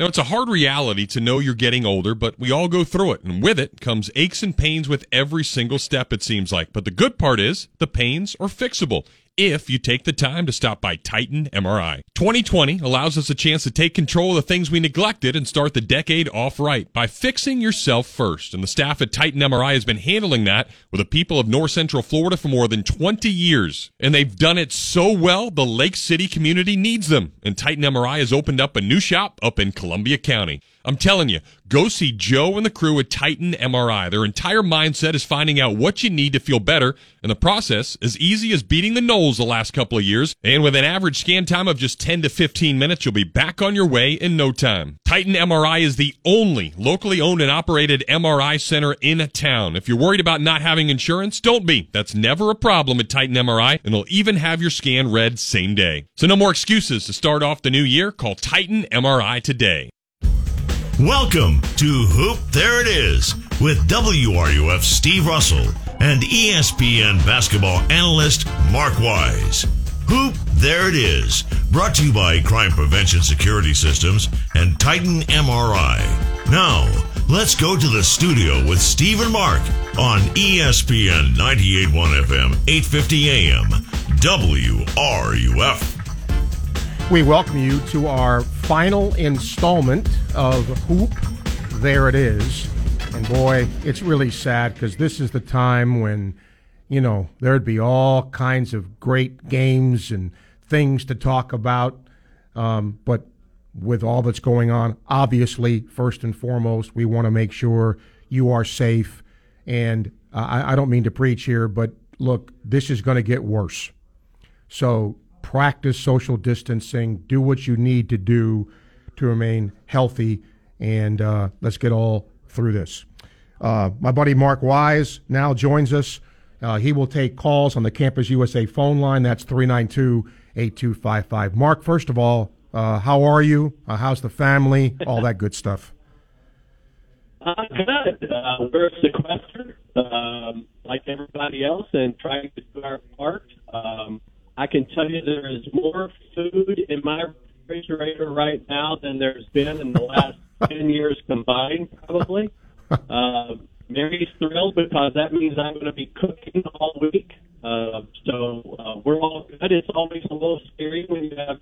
Now, it's a hard reality to know you're getting older, but we all go through it. And with it comes aches and pains with every single step, it seems like. But the good part is the pains are fixable if you take the time to stop by Titan MRI. 2020 allows us a chance to take control of the things we neglected and start the decade off right by fixing yourself first. And the staff at Titan MRI has been handling that with the people of North Central Florida for more than 20 years. And they've done it so well, the Lake City community needs them. And Titan MRI has opened up a new shop up in Columbia County. I'm telling you, go see Joe and the crew at Titan MRI. Their entire mindset is finding out what you need to feel better, and the process as easy as beating the Noles the last couple of years. And with an average scan time of just 10 to 15 minutes, you'll be back on your way in no time. Titan MRI is the only locally owned and operated MRI center in town. If you're worried about not having insurance, don't be. That's never a problem at Titan MRI, and they'll even have your scan read same day. So no more excuses to start off the new year. Call Titan MRI today. Welcome to Hoop There It Is with WRUF Steve Russell and ESPN basketball analyst Mark Wise. Hoop There It Is, brought to you by Crime Prevention Security Systems and Titan MRI. Now, let's go to the studio with Steve and Mark on ESPN 98.1 FM, 850 AM, WRUF. We welcome you to our final installment of Hoop. There it is. And boy, it's really sad because this is the time when, you know, there'd be all kinds of great games and things to talk about. Um, but with all that's going on, obviously, first and foremost, we want to make sure you are safe. And uh, I, I don't mean to preach here, but look, this is going to get worse. So practice social distancing, do what you need to do to remain healthy, and uh, let's get all through this. Uh, my buddy Mark Wise now joins us. Uh, he will take calls on the Campus USA phone line. That's 392 8255. Mark, first of all, uh, how are you? Uh, how's the family? All that good stuff. Uh, good. Uh, we're sequestered, um, like everybody else, and trying to do our part. Um, I can tell you there is more food in my refrigerator right now than there's been in the last 10 years combined, probably. Uh, Mary's thrilled because that means I'm going to be cooking all week. Uh, so uh, we're all good. It's always a little scary when you have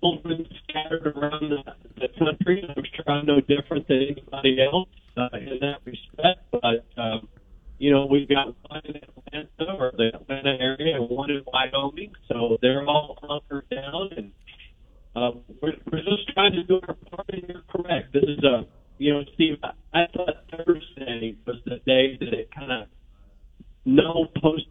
children scattered around the, the country. I'm sure I'm no different than anybody else uh, in that respect. But um, you know, we've got one in Atlanta or the Atlanta area and one in Wyoming, so they're all hunkered down, and uh, we're, we're just trying to do our part. And you're correct. This is a, you know, Steve. I thought Thursday was the day that it kind of no post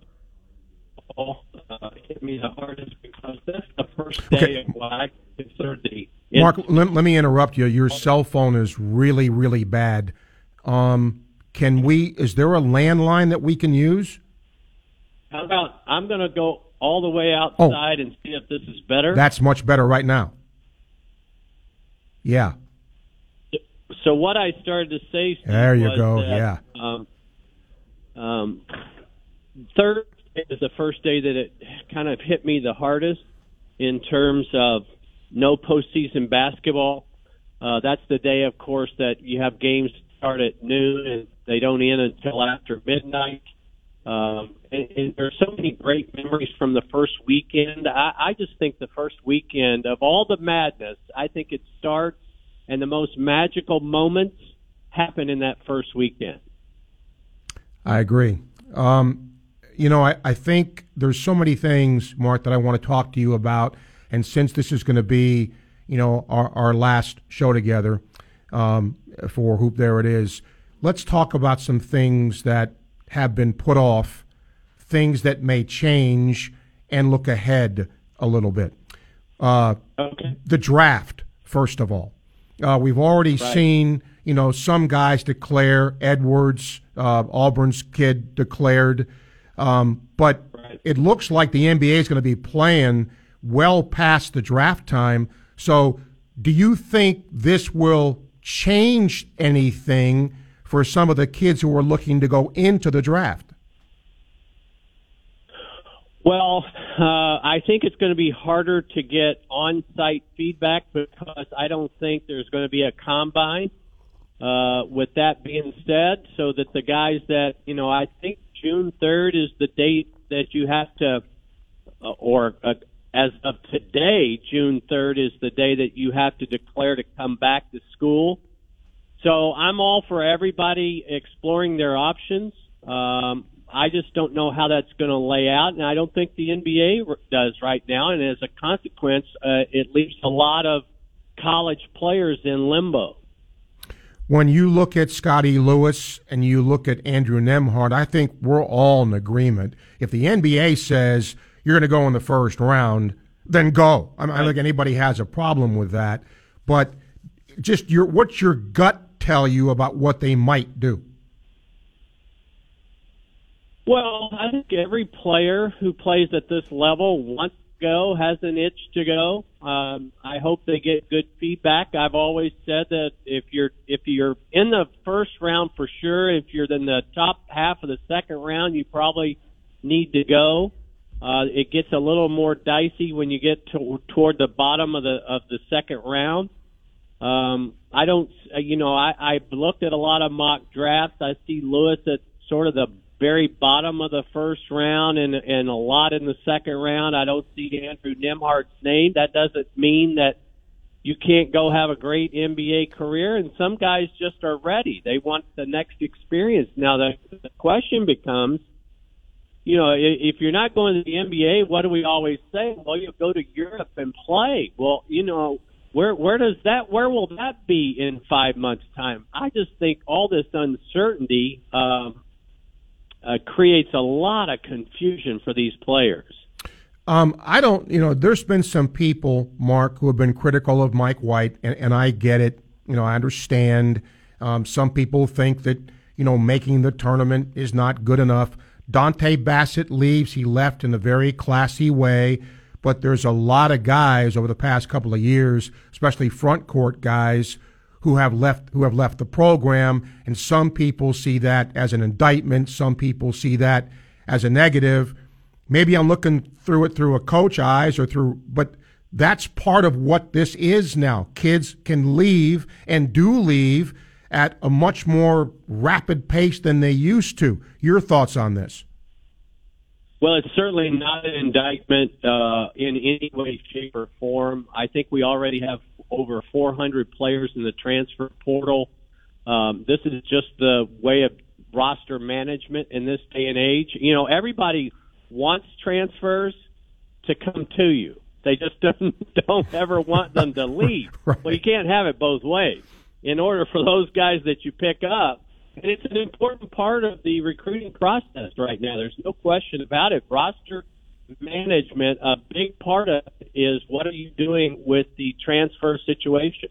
uh, hit me the hardest because that's the first day Okay. of what I consider the Mark, let, let me interrupt you. Your cell phone is really, really bad. Um, can we? Is there a landline that we can use? How about I'm going to go all the way outside and see if this is better. That's much better right now. Yeah. so what I started to say. Steve, There you go, that, yeah. Um, um, Thursday is the first day that it kind of hit me the hardest in terms of no postseason basketball. Uh, that's the day, of course, that you have games start at noon and they don't end until after midnight. Um, and, and there's so many great memories from the first weekend. I, I just think the first weekend of all the madness, I think it starts and the most magical moments happen in that first weekend. I agree. Um, you know, I, I think there's so many things, Mark, that I want to talk to you about. And since this is going to be, you know, our, our last show together um, for Hoop There It Is, let's talk about some things that have been put off, things that may change, and look ahead a little bit. Uh, Okay. the draft, first of all. Uh, we've already seen, you know, some guys declare. Edwards, uh, Auburn's kid, declared. Um, but Right. it looks like the NBA is going to be playing well past the draft time. So, do you think this will change anything for some of the kids who are looking to go into the draft? Well, Uh, I think it's going to be harder to get on-site feedback because I don't think there's going to be a combine. Uh, with that being said, so that the guys that you know, I think June 3rd is the date that you have to, uh, or uh, as of today, June 3rd is the day that you have to declare to come back to school. So I'm all for everybody exploring their options. Um, I just don't know how that's going to lay out, and I don't think the NBA does right now. And as a consequence, uh, it leaves a lot of college players in limbo. When you look at Scottie Lewis and you look at Andrew Nembhard, I think we're all in agreement. If the NBA says you're going to go in the first round, then go. I, mean, I don't think anybody has a problem with that. But just your what's your gut tell you about what they might do? Well, I think every player who plays at this level wants to go, has an itch to go. Um, I hope they get good feedback. I've always said that if you're if you're in the first round for sure, if you're in the top half of the second round, you probably need to go. Uh, it gets a little more dicey when you get to, toward the bottom of the of the second round. Um, I don't, you know, I, I've looked at a lot of mock drafts. I see Lewis at sort of the very bottom of the first round and and a lot in the second round. I don't see Andrew Nembhard's name. That doesn't mean that you can't go have a great NBA career. And some guys just are ready. They want the next experience. Now the, the question becomes, you know, if you're not going to the NBA, what do we always say? Well, you go to Europe and play. Well, you know, where where does that where will that be in five months' time? I just think all this uncertainty. Um, uh, creates a lot of confusion for these players. Um, I don't, you know, there's been some people, Mark, who have been critical of Mike White, and, and I get it. You know, I understand. Um, some people think that, you know, making the tournament is not good enough. Dontay Bassett leaves. He left in a very classy way, but there's a lot of guys over the past couple of years, especially front court guys, who have left who have left the program and some people see that as an indictment some people see that as a negative maybe i'm looking through it through a coach eyes or through but that's part of what this is now kids can leave and do leave at a much more rapid pace than they used to your thoughts on this well, it's certainly not an indictment uh, in any way, shape, or form. I think we already have over 400 players in the transfer portal. Um, this is just the way of roster management in this day and age. You know, everybody wants transfers to come to you. They just don't don't ever want them to leave. right. Well, you can't have it both ways. In order for those guys that you pick up, and it's an important part of the recruiting process right now. There's no question about it. Roster management, a big part of it is what are you doing with the transfer situation?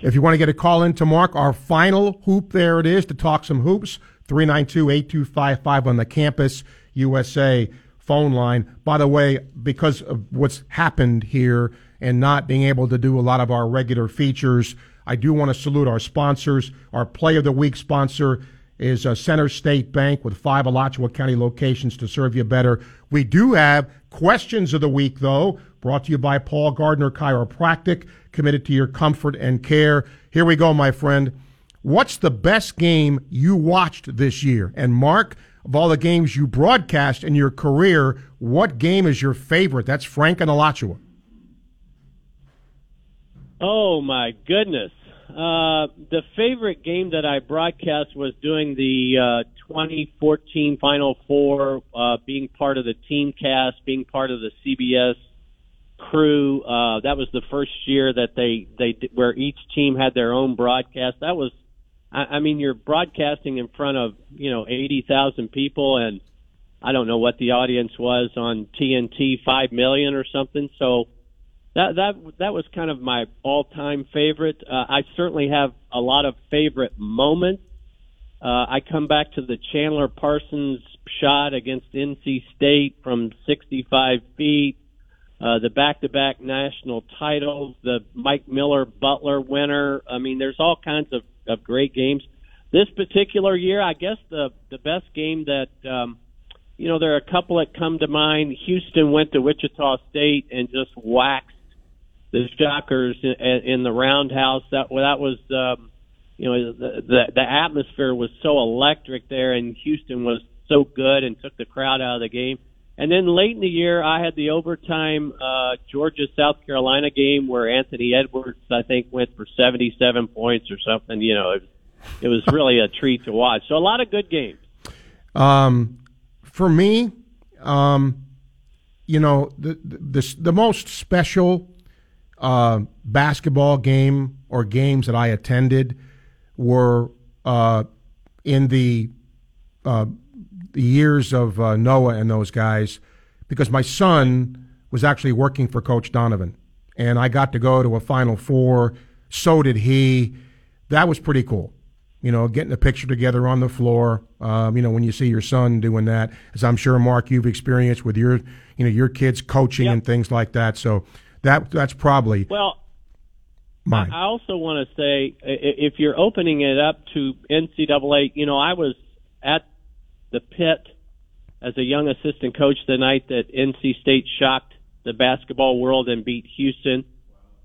If you want to get a call in to Mark, our final hoop there it is to talk some hoops, 392-8255 on the Campus USA phone line. By the way, because of what's happened here and not being able to do a lot of our regular features, I do want to salute our sponsors. Our Play of the Week sponsor is uh, Center State Bank with five Alachua County locations to serve you better. We do have questions of the week, though, brought to you by Paul Gardner Chiropractic, committed to your comfort and care. Here we go, my friend. What's the best game you watched this year? And Mark, of all the games you broadcast in your career, what game is your favorite? That's Frank and Alachua. Oh my goodness. Uh, the favorite game that I broadcast was doing the uh, 2014 Final Four, uh, being part of the team cast, being part of the CBS crew. Uh, that was the first year that they they where each team had their own broadcast. That was, I, I mean, you're broadcasting in front of you know 80,000 people, and I don't know what the audience was on TNT, five million or something. So that that that was kind of my all-time favorite. Uh, I certainly have a lot of favorite moments. Uh, I come back to the Chandler Parsons shot against NC State from 65 feet, uh, the back-to-back national titles, the Mike Miller Butler winner. I mean, there's all kinds of, of great games. This particular year, I guess the the best game that um, you know, there are a couple that come to mind. Houston went to Wichita State and just waxed the Shockers in, in the roundhouse. That that was, um, you know, the, the the atmosphere was so electric there, and Houston was so good and took the crowd out of the game. And then late in the year, I had the overtime uh, Georgia South Carolina game where Anthony Edwards, I think, went for 77 points or something. You know, it, it was really a treat to watch. So a lot of good games. Um, for me, um, you know, the, the the most special uh, basketball game or games that I attended were uh, in the uh, the years of uh, Noah and those guys, because my son was actually working for Coach Donovan, and I got to go to a Final Four. So did he. That was pretty cool. You know, getting a picture together on the floor. Um, you know, when you see your son doing that, as I'm sure Mark you've experienced with your, you know, your kids coaching yep. and things like that. So that that's probably well. Mine. I also want to say, if you're opening it up to NCAA, you know, I was at the pit as a young assistant coach the night that NC State shocked the basketball world and beat Houston.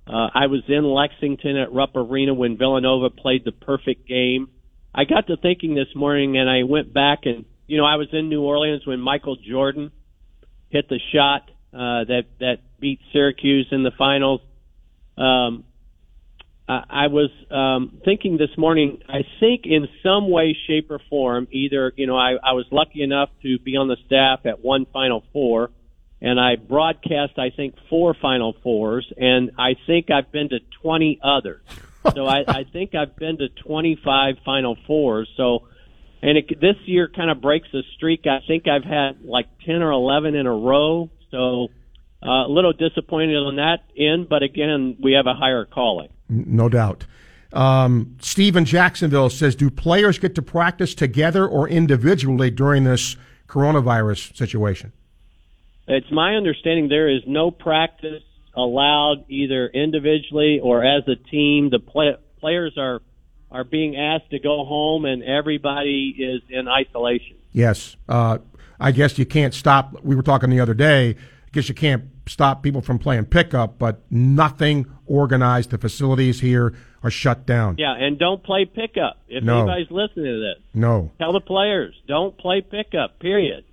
Uh, I was in Lexington at Rupp Arena when Villanova played the perfect game. I got to thinking this morning and I went back and, you know, I was in New Orleans when Michael Jordan hit the shot uh, that, that beat Syracuse in the finals. Um, I was um, thinking this morning. I think in some way, shape, or form, either you know, I, I was lucky enough to be on the staff at one Final Four, and I broadcast I think four Final Fours, and I think I've been to twenty others. so I, I think I've been to twenty five Final Fours. So, and it, this year kind of breaks the streak. I think I've had like ten or eleven in a row. So. Uh, a little disappointed on that end, but again, we have a higher calling. No doubt. Um, Steve Jacksonville says, "Do players get to practice together or individually during this coronavirus situation?" It's my understanding there is no practice allowed either individually or as a team. The play- players are are being asked to go home, and everybody is in isolation. Yes, uh, I guess you can't stop. We were talking the other day. Guess you can't stop people from playing pickup, but nothing organized. The facilities here are shut down. Yeah, and don't play pickup. If no. anybody's listening to this, no. Tell the players don't play pickup. Period.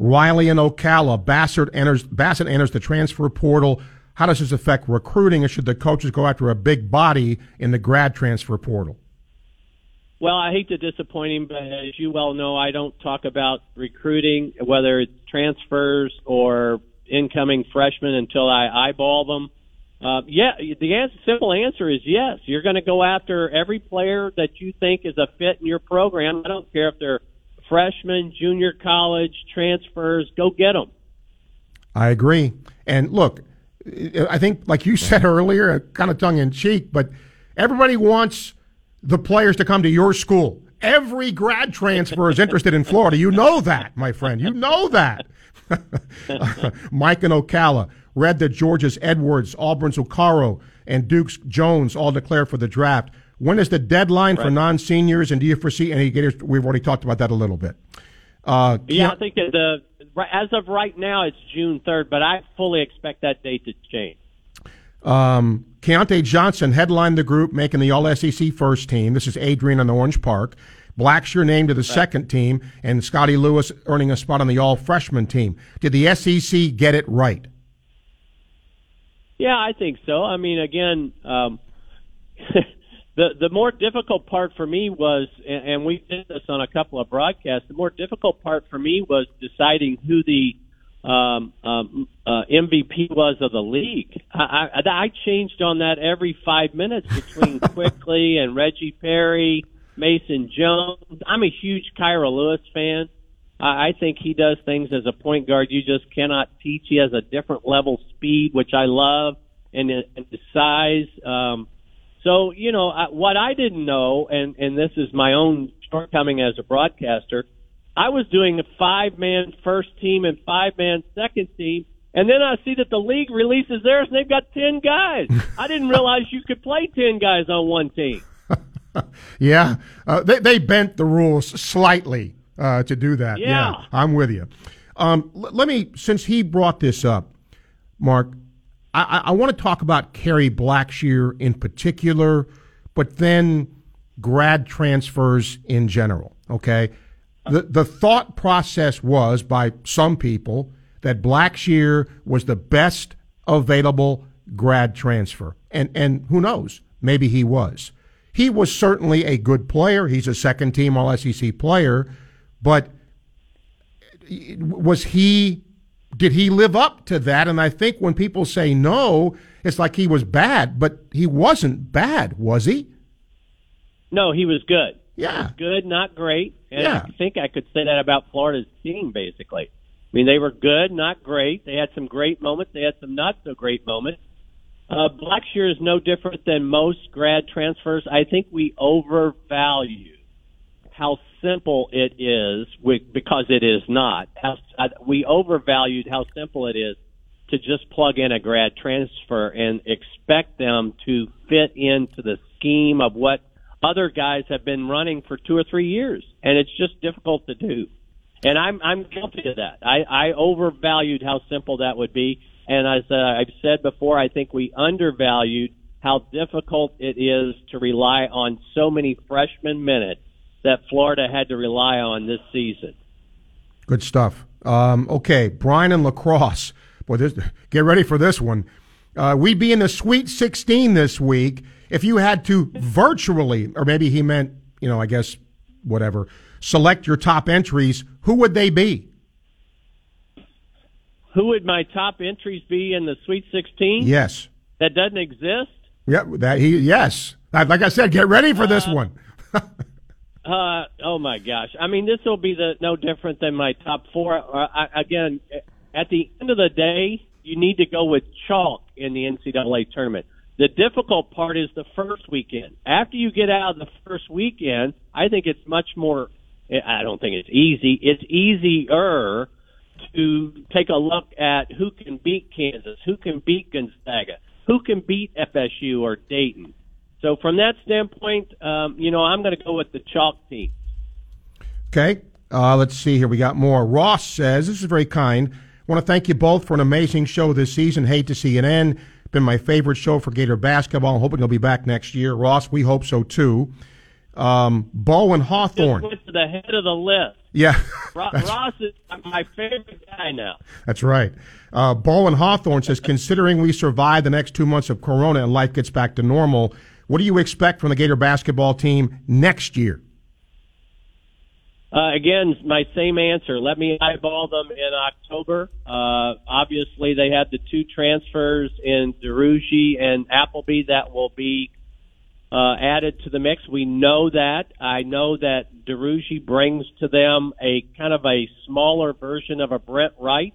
Riley and Ocala, Bassett enters Bassett enters the transfer portal. How does this affect recruiting, and should the coaches go after a big body in the grad transfer portal? Well, I hate to disappoint him, but as you well know, I don't talk about recruiting, whether it's transfers or incoming freshmen until I eyeball them. Uh, yeah, the answer, simple answer is yes. You're going to go after every player that you think is a fit in your program. I don't care if they're freshmen, junior college, transfers. Go get them. I agree. And look, I think, like you said earlier, kind of tongue in cheek, but everybody wants the players to come to your school. Every grad transfer is interested in Florida. You know that, my friend. You know that. Mike and Ocala read that Georgia's Edwards, Auburn's Okoro, and Duke's Jones all declared for the draft. When is the deadline right. for non seniors, and do you foresee any gators? We've already talked about that a little bit. Uh, yeah, I think the as of right now it's June third, but I fully expect that date to change. Um, Keyontae Johnson headlined the group, making the All SEC first team. This is Adrian on the Orange Park. Blackshear named to the right. second team, and Scottie Lewis earning a spot on the all freshman team. Did the SEC get it right? Yeah, I think so. I mean, again, um, the the more difficult part for me was, and, and we did this on a couple of broadcasts. The more difficult part for me was deciding who the um, um, uh, MVP was of the league. I, I, I changed on that every five minutes between Quickley and Reggie Perry Mason Jones. I'm a huge Kira Lewis fan. I I think he does things as a point guard you just cannot teach. He has a different level speed, which I love, and, and the size. Um, so you know what I didn't know, and and this is my own shortcoming as a broadcaster. I was doing a five man first team and five man second team, and then I see that the league releases theirs and they've got ten guys. I didn't realize you could play ten guys on one team. yeah, uh, they they bent the rules slightly uh, to do that. Yeah. yeah. I'm with you. Um, l- let me, since he brought this up, Mark, I, I, I want to talk about Kerry Blackshear in particular, but then grad transfers in general. Okay, the the thought process was by some people that Blackshear was the best available grad transfer, and and who knows, maybe he was. He was certainly a good player. He's a second team All SEC player, but was he did he live up to that and i think when people say no it's like he was bad but he wasn't bad was he No, he was good. Yeah. He was good, not great. And Yeah. I think I could say that about Florida's team, basically. I mean, they were good, not great. They had some great moments. They had some not so great moments. Uh, Blackshear is no different than most grad transfers. I think we overvalue how simple it is, we, because it is not. How, uh, we overvalued how simple it is to just plug in a grad transfer and expect them to fit into the scheme of what other guys have been running for two or three years, and it's just difficult to do. And I'm I'm guilty of that. I, I overvalued how simple that would be, and as uh, I've said before, I think we undervalued how difficult it is to rely on so many freshman minutes that Florida had to rely on this season. good stuff um, okay brian and lacrosse boy this, get ready for this one uh, we'd be in the sweet 16 this week if you had to virtually or maybe he meant you know i guess whatever select your top entries who would they be Who would my top entries be in the Sweet 16? yes That doesn't exist. yeah that he yes like i said get ready for this one Uh, oh my gosh! I mean, this will be the no different than my top four. Uh, I, again, at the end of the day, you need to go with chalk in the NCAA tournament. The difficult part is the first weekend. After you get out of the first weekend, I think it's much more. I don't think it's easy. It's easier to take a look at who can beat Kansas, who can beat Gonzaga, who can beat FSU or Dayton. So from that standpoint, um, you know, I'm going to go with the chalk team. Okay. Uh, let's see here. We got more. Ross says, This is very kind. I want to thank you both for an amazing show this season. Hate to see it end. Been my favorite show for Gator basketball. I'm hoping he'll be back next year. Ross, we hope so too. Um, Bo and Just Hawthorne. went to the head of the list. Yeah. Ross is my favorite guy now. that's right. Uh, Bo and Hawthorne says, considering we survive the next two months of Corona and life gets back to normal, what do you expect from the Gator basketball team next year? Uh, again, my same answer. Let me eyeball them in October. Uh, obviously, they had the two transfers in Duruji and Appleby that will be uh, added to the mix. We know that. I know that Duruji brings to them a kind of a smaller version of a Brent Wright.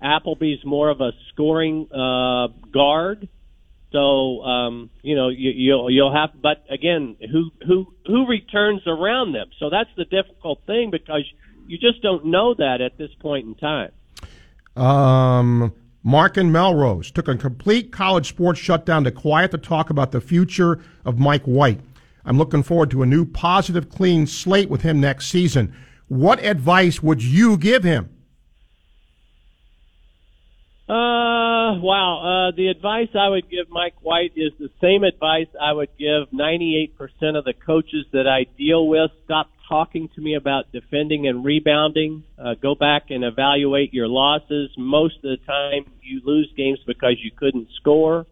Appleby's more of a scoring uh, guard. So um, you know you, you'll you'll have, but again, who who who returns around them? So that's the difficult thing because you just don't know that at this point in time. Um, Mark and Melrose took a complete college sports shutdown to quiet the talk about the future of Mike White. I'm looking forward to a new positive, clean slate with him next season. What advice would you give him? Uh, wow. Uh, the advice I would give Mike White is the same advice I would give 98% of the coaches that I deal with. Stop talking to me about defending and rebounding. Uh, go back and evaluate your losses. Most of the time, you lose games because you couldn't score.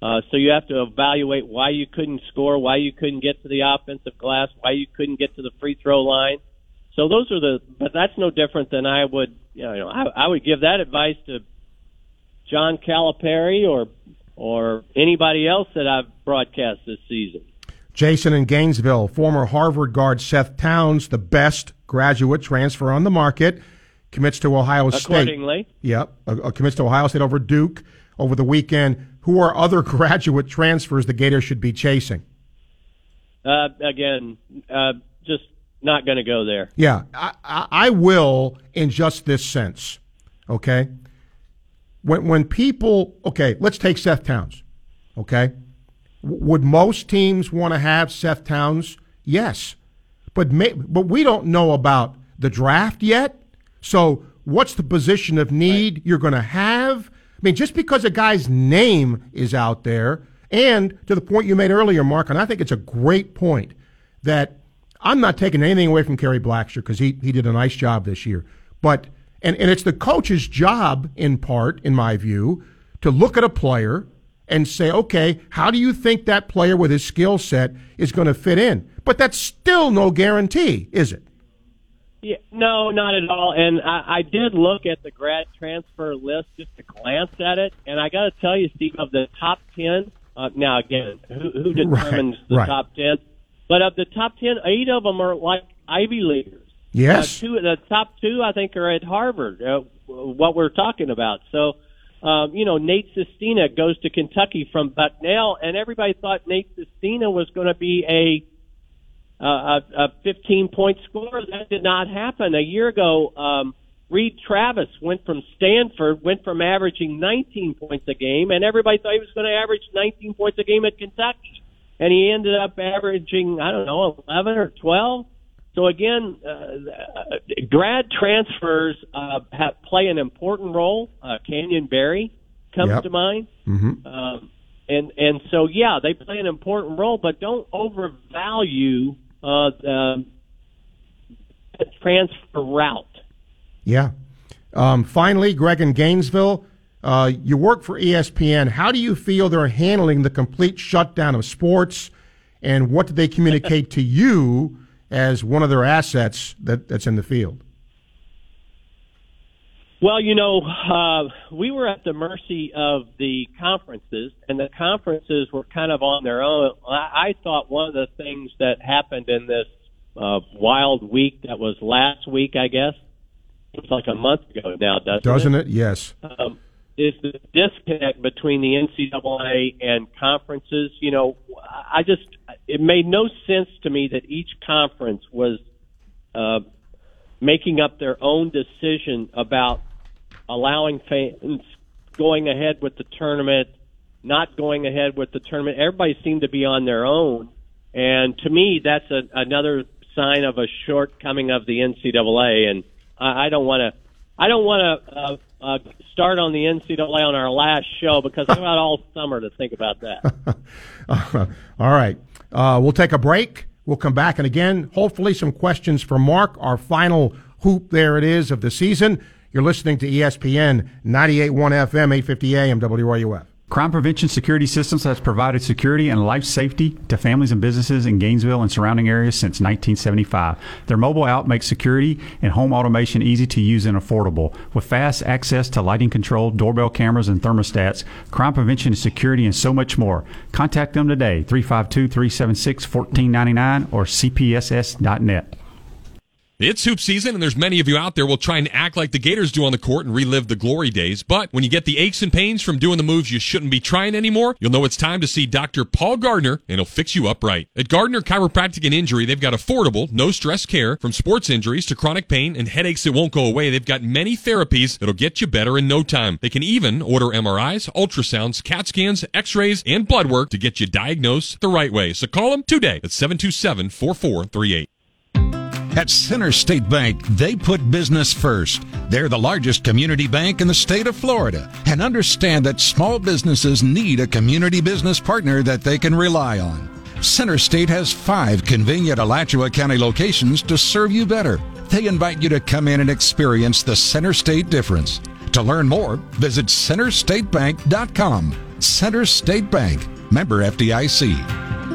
Uh, so you have to evaluate why you couldn't score, why you couldn't get to the offensive glass, why you couldn't get to the free throw line. So those are the, but that's no different than I would, you know, I, I would give that advice to John Calipari or or anybody else that I've broadcast this season. Jason in Gainesville, former Harvard guard Seth Towns, the best graduate transfer on the market, commits to Ohio State. Accordingly, Yep, uh, uh, commits to Ohio State over Duke over the weekend. Who are other graduate transfers the Gators should be chasing? uh, again, uh, just not going to go there. Yeah, I, I, I will in just this sense. Okay, when when people okay, let's take Seth Towns. Okay, W- would most teams want to have Seth Towns? Yes, but may, but we don't know about the draft yet. So what's the position of need you're going to have. I mean, just because a guy's name is out there, and to the point you made earlier, Mark, and I think it's a great point that I'm not taking anything away from Kerry Blackshear because he, he did a nice job this year. But and, and it's the coach's job, in part, in my view, to look at a player and say, okay, how do you think that player with his skill set is going to fit in? But that's still no guarantee, is it? Yeah, no, not at all. And I, I did look at the grad transfer list just to glance at it, and I got to tell you, Steve, of the top ten. Uh, now, again, who, who determines right, the right. top ten? But of the top ten, eight of them are like Ivy leaguers. Yes. Uh, two, the top two, I think, are at Harvard. Uh, what we're talking about. So, um, you know, Nate Sestina goes to Kentucky from Bucknell, and everybody thought Nate Sestina was going to be a a, a 15 point scorer. That did not happen. A year ago, um, Reid Travis went from Stanford, went from averaging 19 points a game, and everybody thought he was going to average 19 points a game at Kentucky. And he ended up averaging, I don't know, 11 or 12. So again, uh, grad transfers uh, have, play an important role. Uh, Canyon Barry comes Yep. to mind. Mm-hmm. Um, and and so yeah, they play an important role, but don't overvalue uh, the transfer route. Yeah. Um, finally, Greg in Gainesville, uh, you work for ESPN. How do you feel they're handling the complete shutdown of sports, and what do they communicate to you as one of their assets that, that's in the field? Well, you know, uh, we were at the mercy of the conferences, and the conferences were kind of on their own. I, I thought one of the things that happened in this uh, wild week that was last week, I guess, it's like a month ago now, doesn't, Doesn't it? Yes. um, is the disconnect between the NCAA and conferences. You know, I just it made no sense to me that each conference was uh, making up their own decision about allowing fans going ahead with the tournament, not going ahead with the tournament. Everybody seemed to be on their own, and to me, that's a, another sign of a shortcoming of the NCAA. And I, I don't want to. I don't want to uh, uh, start on the NCAA on our last show because I've got all summer to think about that. All right. Uh, we'll take a break. We'll come back. And again, hopefully, some questions for Mark, our final hoop there it is of the season. You're listening to ESPN 98.1 FM, 850 AM, WRUF. Crime Prevention Security Systems has provided security and life safety to families and businesses in Gainesville and surrounding areas since 1975. Their mobile app makes security and home automation easy to use and affordable. With fast access to lighting control, doorbell cameras, and thermostats, crime prevention and security, and so much more. Contact them today, 352 376 1499 or cpss.net. It's hoop season, and there's many of you out there will try and act like the Gators do on the court and relive the glory days. But when you get the aches and pains from doing the moves you shouldn't be trying anymore, you'll know it's time to see Dr. Paul Gardner, and he'll fix you up right. At Gardner Chiropractic and Injury, they've got affordable, no stress care from sports injuries to chronic pain and headaches that won't go away. They've got many therapies that'll get you better in no time. They can even order MRIs, ultrasounds, CAT scans, x-rays, and blood work to get you diagnosed the right way. So call them today at 727 4438. At Center State Bank, they put business first. They're the largest community bank in the state of Florida and understand that small businesses need a community business partner that they can rely on. Center State has five convenient Alachua County locations to serve you better. They invite you to come in and experience the Center State difference. To learn more, visit centerstatebank.com. Center State Bank, member FDIC.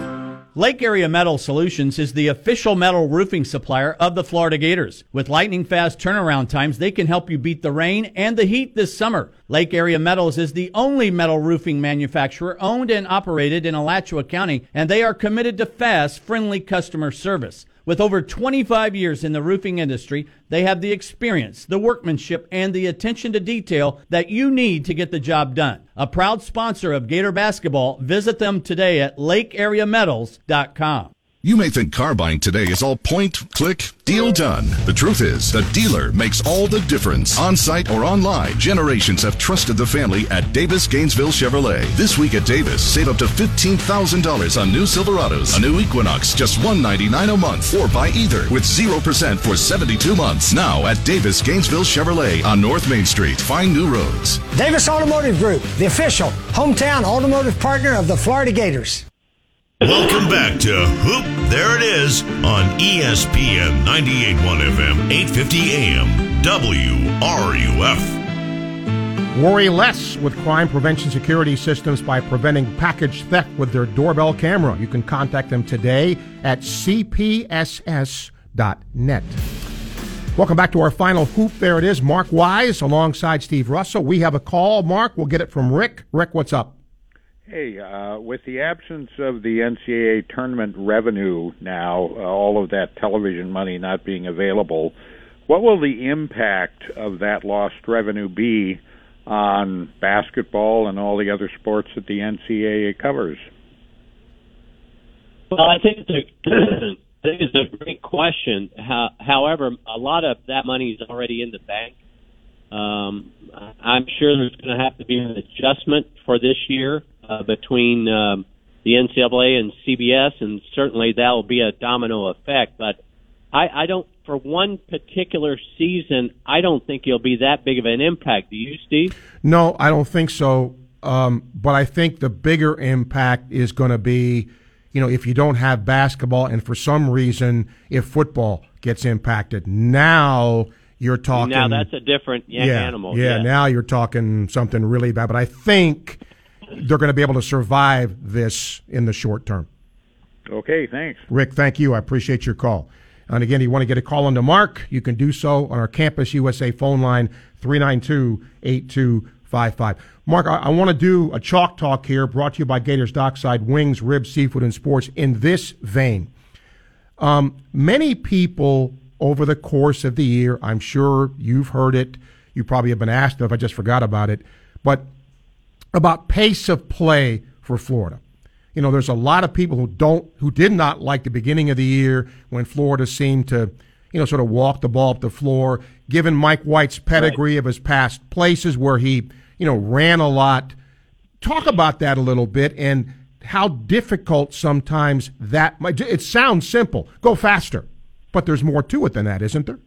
Lake Area Metal Solutions is the official metal roofing supplier of the Florida Gators. With lightning fast turnaround times, they can help you beat the rain and the heat this summer. Lake Area Metals is the only metal roofing manufacturer owned and operated in Alachua County, and they are committed to fast, friendly customer service. With over 25 years in the roofing industry, they have the experience, the workmanship, and the attention to detail that you need to get the job done. A proud sponsor of Gator basketball, visit them today at lakeareametals.com. You may think car buying today is all point, click, deal done. The truth is, the dealer makes all the difference. On site or online, generations have trusted the family at Davis Gainesville Chevrolet. This week at Davis, save up to $15,000 on new Silverados, a new Equinox, just 199 a month, or buy either with 0% for 72 months. Now at Davis Gainesville Chevrolet on North Main Street. Find new roads. Davis Automotive Group, the official hometown automotive partner of the Florida Gators. Welcome back to Hoop There It Is on ESPN 981 FM, 850 AM, WRUF. Worry less with crime prevention security systems by preventing package theft with their doorbell camera. You can contact them today at cpss.net. Welcome back to our final hoop. There it is. Mark Wise alongside Steve Russell. We have a call. Mark, we'll get it from Rick. Rick, what's up? Hey, uh, with the absence of the NCAA tournament revenue now, uh, all of that television money not being available, what will the impact of that lost revenue be on basketball and all the other sports that the NCAA covers? Well, I think it's a great question. How, however, a lot of that money is already in the bank. Um, I'm sure there's going to have to be an adjustment for this year uh, between um, the NCAA and CBS, and certainly that will be a domino effect. But I, I don't, for one particular season, I don't think it'll be that big of an impact. Do you, Steve? No, I don't think so. Um, but I think the bigger impact is going to be, you know, if you don't have basketball, and for some reason, if football gets impacted. Now you're talking. Now that's a different yeah, yeah, animal. Yeah, now you're talking something really bad. But I think they're going to be able to survive this in the short term. Okay, thanks. Rick, thank you. I appreciate your call. And again, you want to get a call on into Mark, you can do so on our Campus USA phone line, 392 8255. Mark, I, I want to do a chalk talk here brought to you by Gators Dockside Wings, Ribs, Seafood, and Sports in this vein. Um, many people over the course of the year, I'm sure you've heard it, you probably have been asked if I just forgot about it, but about pace of play for Florida. You know, there's a lot of people who don't, who did not like the beginning of the year when Florida seemed to, you know, sort of walk the ball up the floor. Given Mike White's pedigree right. of his past places where he, you know, ran a lot, talk about that a little bit and how difficult sometimes that might. It sounds simple, go faster, but there's more to it than that, isn't there?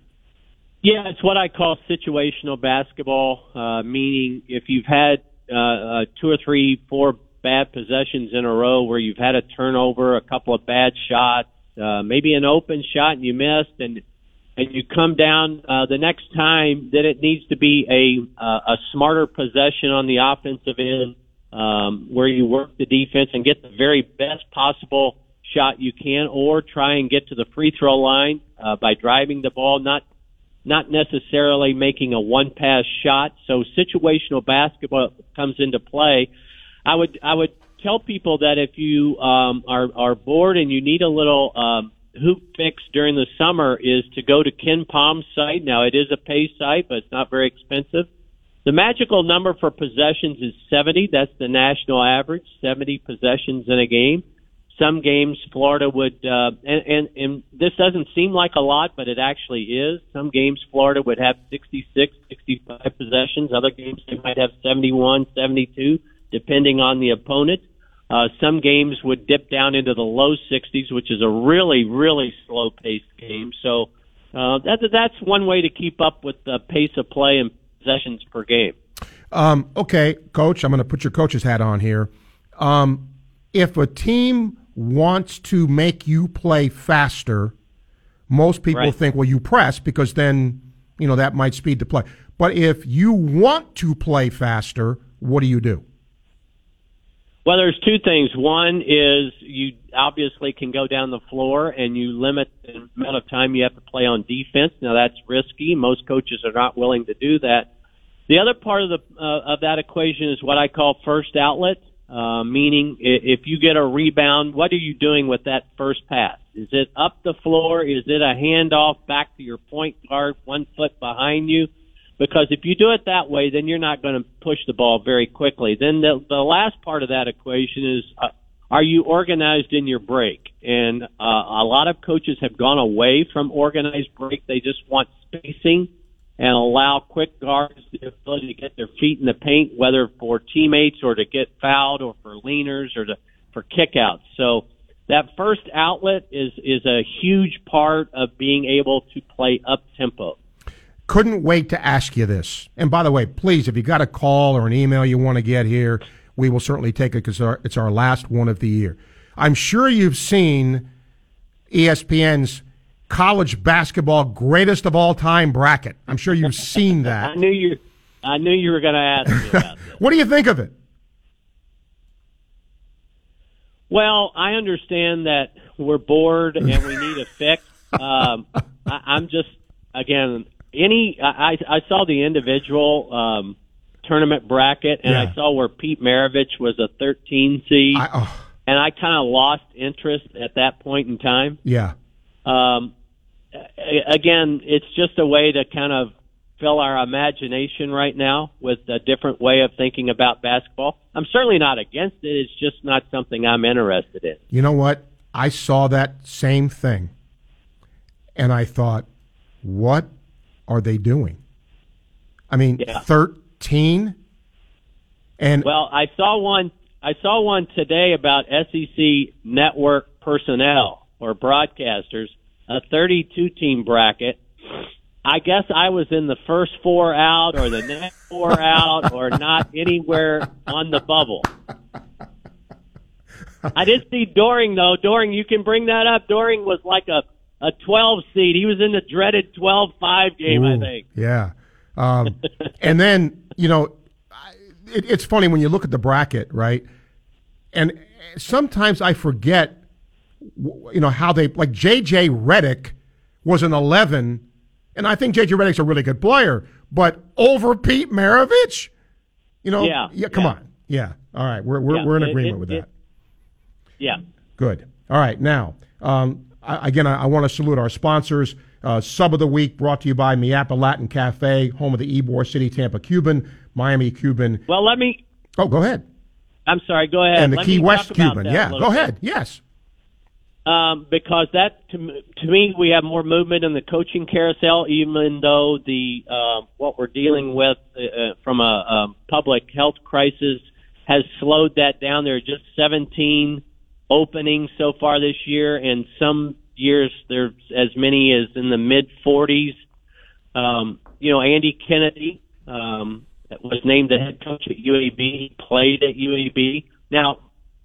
Yeah, it's what I call situational basketball, uh, meaning if you've had uh, uh, two or three, four bad possessions in a row where you've had a turnover, a couple of bad shots, uh, maybe an open shot and you missed, and and you come down uh, the next time, then it needs to be a uh, a smarter possession on the offensive end um, where you work the defense and get the very best possible shot you can, or try and get to the free throw line uh, by driving the ball, not not necessarily making a one pass shot. So situational basketball comes into play. I would I would tell people that if you um, are are bored and you need a little um, hoop fix during the summer, is to go to KenPom's site. Now it is a pay site, but it's not very expensive. The magical number for possessions is 70. That's the national average, 70 possessions in a game some games Florida would uh, and, and and this doesn't seem like a lot, but it actually is. Some games Florida would have 66, 65 possessions. Other games they might have 71, 72, depending on the opponent. Uh, some games would dip down into the low 60s, which is a really, really slow paced game. So uh, that, that's one way to keep up with the pace of play and possessions per game. Um, okay, coach, I'm going to put your coach's hat on here. Um, if a team wants to make you play faster, most people right. think, well, you press because then, you know, that might speed the play. But if you want to play faster, what do you do? Well, there's two things. One is you obviously can go down the floor and you limit the amount of time you have to play on defense. Now that's risky. Most coaches are not willing to do that. The other part of the uh, of that equation is what I call first outlet. Uh, meaning, if you get a rebound, what are you doing with that first pass? Is it up the floor? Is it a handoff back to your point guard, one foot behind you? Because if you do it that way, then you're not going to push the ball very quickly. Then the, the last part of that equation is uh, are you organized in your break? And uh, a lot of coaches have gone away from organized break. They just want spacing and allow quick guards the ability to get their feet in the paint, whether for teammates or to get fouled or for leaners or to, for kickouts. So that first outlet is is a huge part of being able to play up tempo. Couldn't wait to ask you this. And by the way, please, if you got a call or an email you want to get here, we will certainly take it because it's our last one of the year. I'm sure you've seen ESPN's college basketball greatest of all time bracket. I'm sure you've seen that. I knew you. I knew you were going to ask me about this. what do you think of it? Well, I understand that we're bored and we need a fix. Um, I, I'm just again any. I, I saw the individual um, tournament bracket and Yeah. I saw where Pete Maravich was a 13 seed, I, oh, and I kind of lost interest at that point in time. yeah. Um, again, it's just a way to kind of fill our imagination right now with a different way of thinking about basketball. I'm certainly not against it. It's just not something I'm interested in. You know what? I saw that same thing, and I thought, what are they doing? I mean, Yeah. thirteen, and Well, I saw one. I saw one today about SEC network personnel or broadcasters, a 32 team bracket. I guess I was in the first four out or the next four out or not anywhere on the bubble. I did see Doring though. Doring, you can bring that up. Doring was like a a 12 seed. He was in the dreaded 12-5 game, I think. Yeah. Um, and then, you know, it, it's funny when you look at the bracket, right? And sometimes I forget, you know, how they, like J.J. Redick was an 11, and I think J.J. Redick's a really good player, but over Pete Maravich? You know, Yeah, come yeah. on. Yeah. All right. We're, we're, Yeah, we're in agreement it- with it- that. Yeah. Good. All right. Now, um, I, again, I, I want to salute our sponsors. Uh, Sub of the Week brought to you by Miapa Latin Cafe, home of the Ybor City Tampa Cuban, Miami Cuban. Well, let me Oh, go ahead. I'm sorry, go ahead. and the Let Key West Cuban. Yeah, go ahead. Yes. Um, because that to, to me we have more movement in the coaching carousel, even though the uh, what we're dealing with uh, uh, from a, a public health crisis has slowed that down. There are just 17 openings so far this year, and some years there's as many as in the mid 40s. Um, you know, Andy Kennedy um, was named the head coach at UAB. Played at UAB. Now,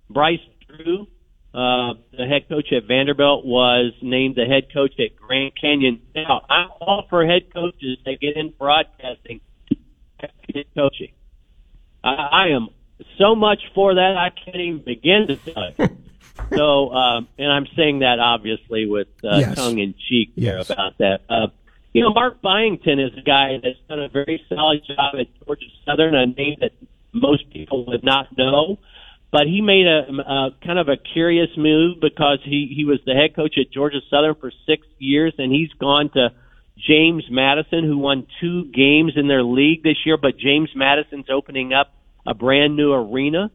Bryce Drew, uh, the head coach at Vanderbilt, was named the head coach at Grand Canyon. Now, I'm all for head coaches that get in broadcasting, head coaching. I, I am so much for that I can't even begin to tell you. so, um, and I'm saying that obviously with uh, Yes. tongue in cheek there Yes. about that. Uh, you know, Mark Byington is a guy that's done a very solid job at Georgia Southern, a name that most people would not know. But he made a, a kind of a curious move because he he was the head coach at Georgia Southern for six years, and he's gone to James Madison, who won two games in their league this year. But James Madison's opening up a brand new arena.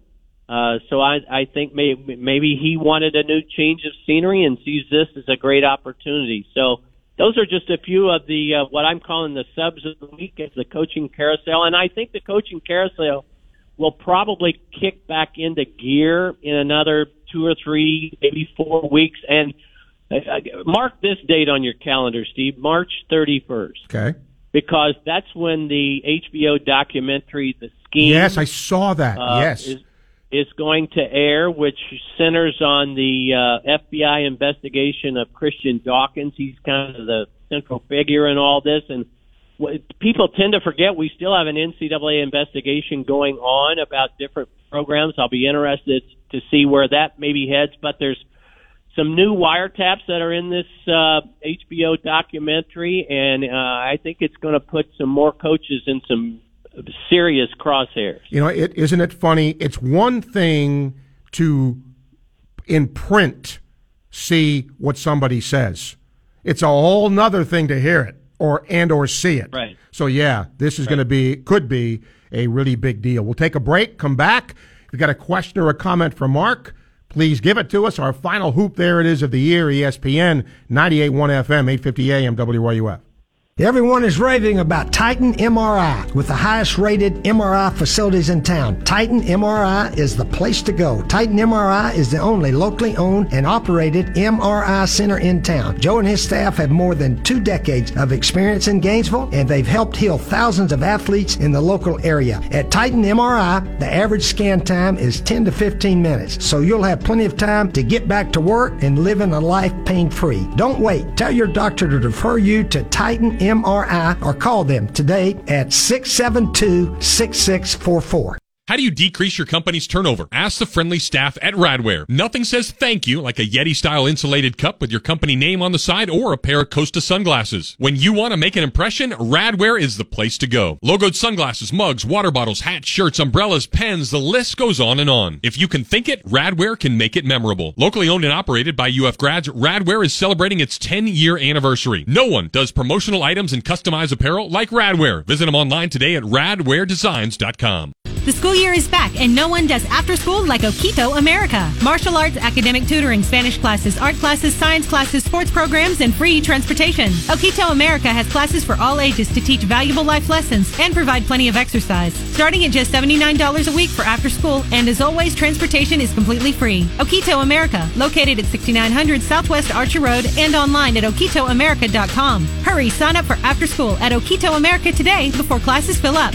Uh, so I, I think maybe, maybe he wanted a new change of scenery and sees this as a great opportunity. So those are just a few of the uh, what I'm calling the subs of the week as the coaching carousel, and I think the coaching carousel will probably kick back into gear in another two or three, maybe four weeks. And uh, uh, mark this date on your calendar, Steve, March 31st, Okay. because that's when the HBO documentary, The Scheme, Yes, I saw that. uh, yes. is is going to air, which centers on the uh, FBI investigation of Christian Dawkins. He's kind of the central figure in all this, and people tend to forget we still have an NCAA investigation going on about different programs. I'll be interested to see where that maybe heads, but there's some new wiretaps that are in this uh, HBO documentary, and uh, I think it's going to put some more coaches in some serious crosshairs. You know, it isn't it funny? It's one thing to in print see what somebody says. It's a whole nother thing to hear it or and or see it. Right. So yeah, this is going to be could be a really big deal. We'll take a break, come back. If you got a question or a comment for Mark, please give it to us. Our final hoop there it is of the year, ESPN 98.1 FM, 850 AM, WRUF. Everyone is raving about Titan MRI with the highest rated MRI facilities in town. Titan MRI is the place to go. Titan MRI is the only locally owned and operated MRI center in town. Joe and his staff have more than two decades of experience in Gainesville and they've helped heal thousands of athletes in the local area. At Titan MRI, the average scan time is 10 to 15 minutes, so you'll have plenty of time to get back to work and living a life pain free. Don't wait. Tell your doctor to refer you to Titan MRI or call them today at 672 6644. How do you decrease your company's turnover? Ask the friendly staff at Radware. Nothing says thank you like a Yeti style insulated cup with your company name on the side or a pair of Costa sunglasses. When you want to make an impression, Radware is the place to go. Logoed sunglasses, mugs, water bottles, hats, shirts, umbrellas, pens, the list goes on and on. If you can think it, Radware can make it memorable. Locally owned and operated by UF grads, Radware is celebrating its 10 year anniversary. No one does promotional items and customized apparel like Radware. Visit them online today at radwaredesigns.com. The school year is back, and no one does after school like Okito America. Martial arts, academic tutoring, Spanish classes, art classes, science classes, sports programs, and free transportation. Okito America has classes for all ages to teach valuable life lessons and provide plenty of exercise. Starting at just $79 a week for after school, and as always, transportation is completely free. Okito America, located at 6900 Southwest Archer Road and online at okitoamerica.com. Hurry, sign up for after school at Okito America today before classes fill up.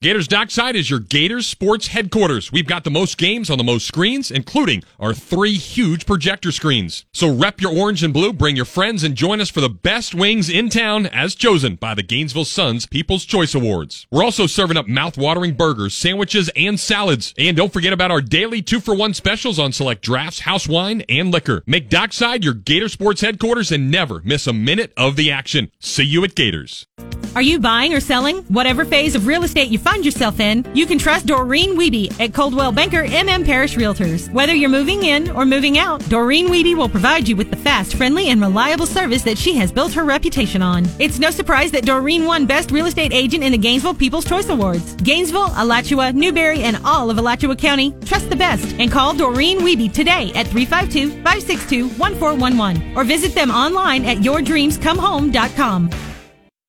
Gators Dockside is your Gators sports headquarters. We've got the most games on the most screens, including our three huge projector screens. So rep your orange and blue, bring your friends, and join us for the best wings in town as chosen by the Gainesville Suns People's Choice Awards. We're also serving up mouth-watering burgers, sandwiches, and salads. And don't forget about our daily two-for-one specials on select drafts, house wine, and liquor. Make Dockside your Gator sports headquarters and never miss a minute of the action. See you at Gators. Are you buying or selling? Whatever phase of real estate you find yourself in, you can trust Doreen Weeby at Coldwell Banker MM Parrish Realtors. Whether you're moving in or moving out, Doreen Weeby will provide you with the fast, friendly, and reliable service that she has built her reputation on. It's no surprise that Doreen won Best Real Estate Agent in the Gainesville People's Choice Awards. Gainesville, Alachua, Newberry, and all of Alachua County, trust the best and call Doreen Weeby today at 352-562-1411 or visit them online at yourdreamscomehome.com.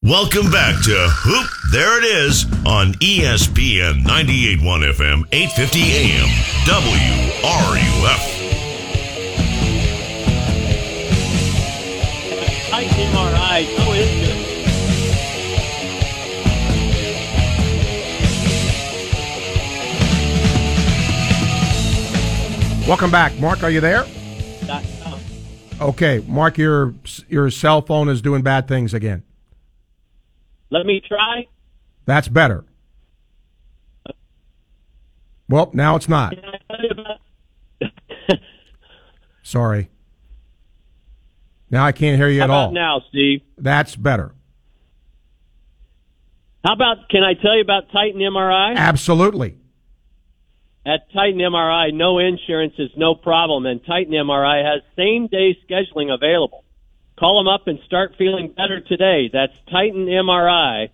Welcome back to Hoop There It Is on ESPN 98.1 FM, 850 AM, WRUF. Hi, MRI. How is it? Welcome back. Mark, are you there? Okay, Mark, your your cell phone is doing bad things again. Let me try. That's better. Well, now it's not. Can I tell you about, Sorry. Now I can't hear you how at all. now, Steve? That's better. How about, can I tell you about Titan MRI? Absolutely. At Titan MRI, no insurance is no problem, and Titan MRI has same day scheduling available. Call them up and start feeling better today. That's TitanMRI.com.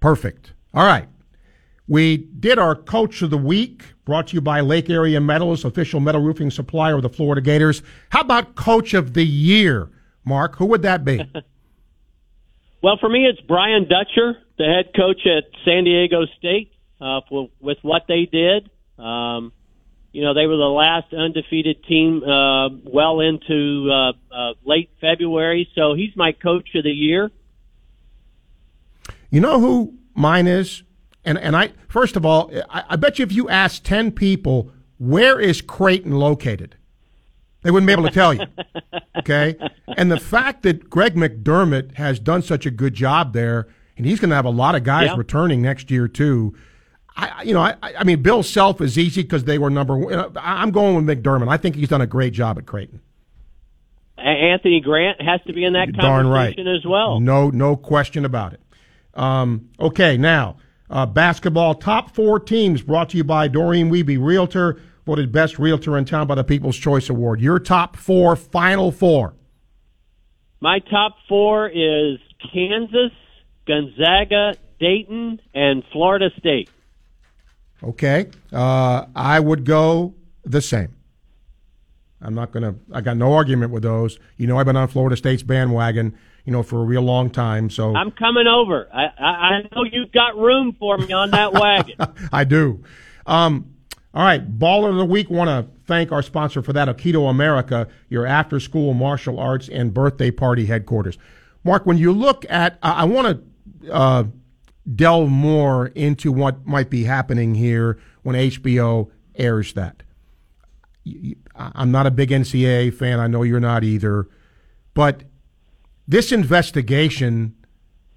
Perfect. All right. We did our Coach of the Week, brought to you by Lake Area Metals, official metal roofing supplier of the Florida Gators. How about Coach of the Year, Mark? Who would that be? Well, for me, it's Brian Dutcher, the head coach at San Diego State, uh, for, with what they did. Um, you know, they were the last undefeated team uh, well into uh, uh, late February, so he's my coach of the year. You know who mine is? And and I first of all, I, I bet you if you ask ten people where is Creighton located, they wouldn't be able to tell you. Okay, and the fact that Greg McDermott has done such a good job there, and he's going to have a lot of guys Yeah. returning next year too. I, you know, I, I mean, Bill Self is easy because they were number one. I'm going with McDermott. I think he's done a great job at Creighton. Anthony Grant has to be in that Darn right. conversation as well. No, no question about it. Um, okay, now uh, basketball top four teams brought to you by Doreen Wiebe Realtor, voted best realtor in town by the People's Choice Award. Your top four, final four. My top four is Kansas, Gonzaga, Dayton, and Florida State. Okay, uh, I would go the same. I'm not gonna. I got no argument with those. You know, I've been on Florida State's bandwagon, you know, for a real long time. So I'm coming over. I, I, I know you've got room for me on that wagon. I do. Um, all right, baller of the week. Want to thank our sponsor for that, Okito America, your after-school martial arts and birthday party headquarters. Mark, when you look at, I, I want to uh, delve more into what might be happening here when HBO airs that. I'm not a big NCAA fan. I know you're not either. But this investigation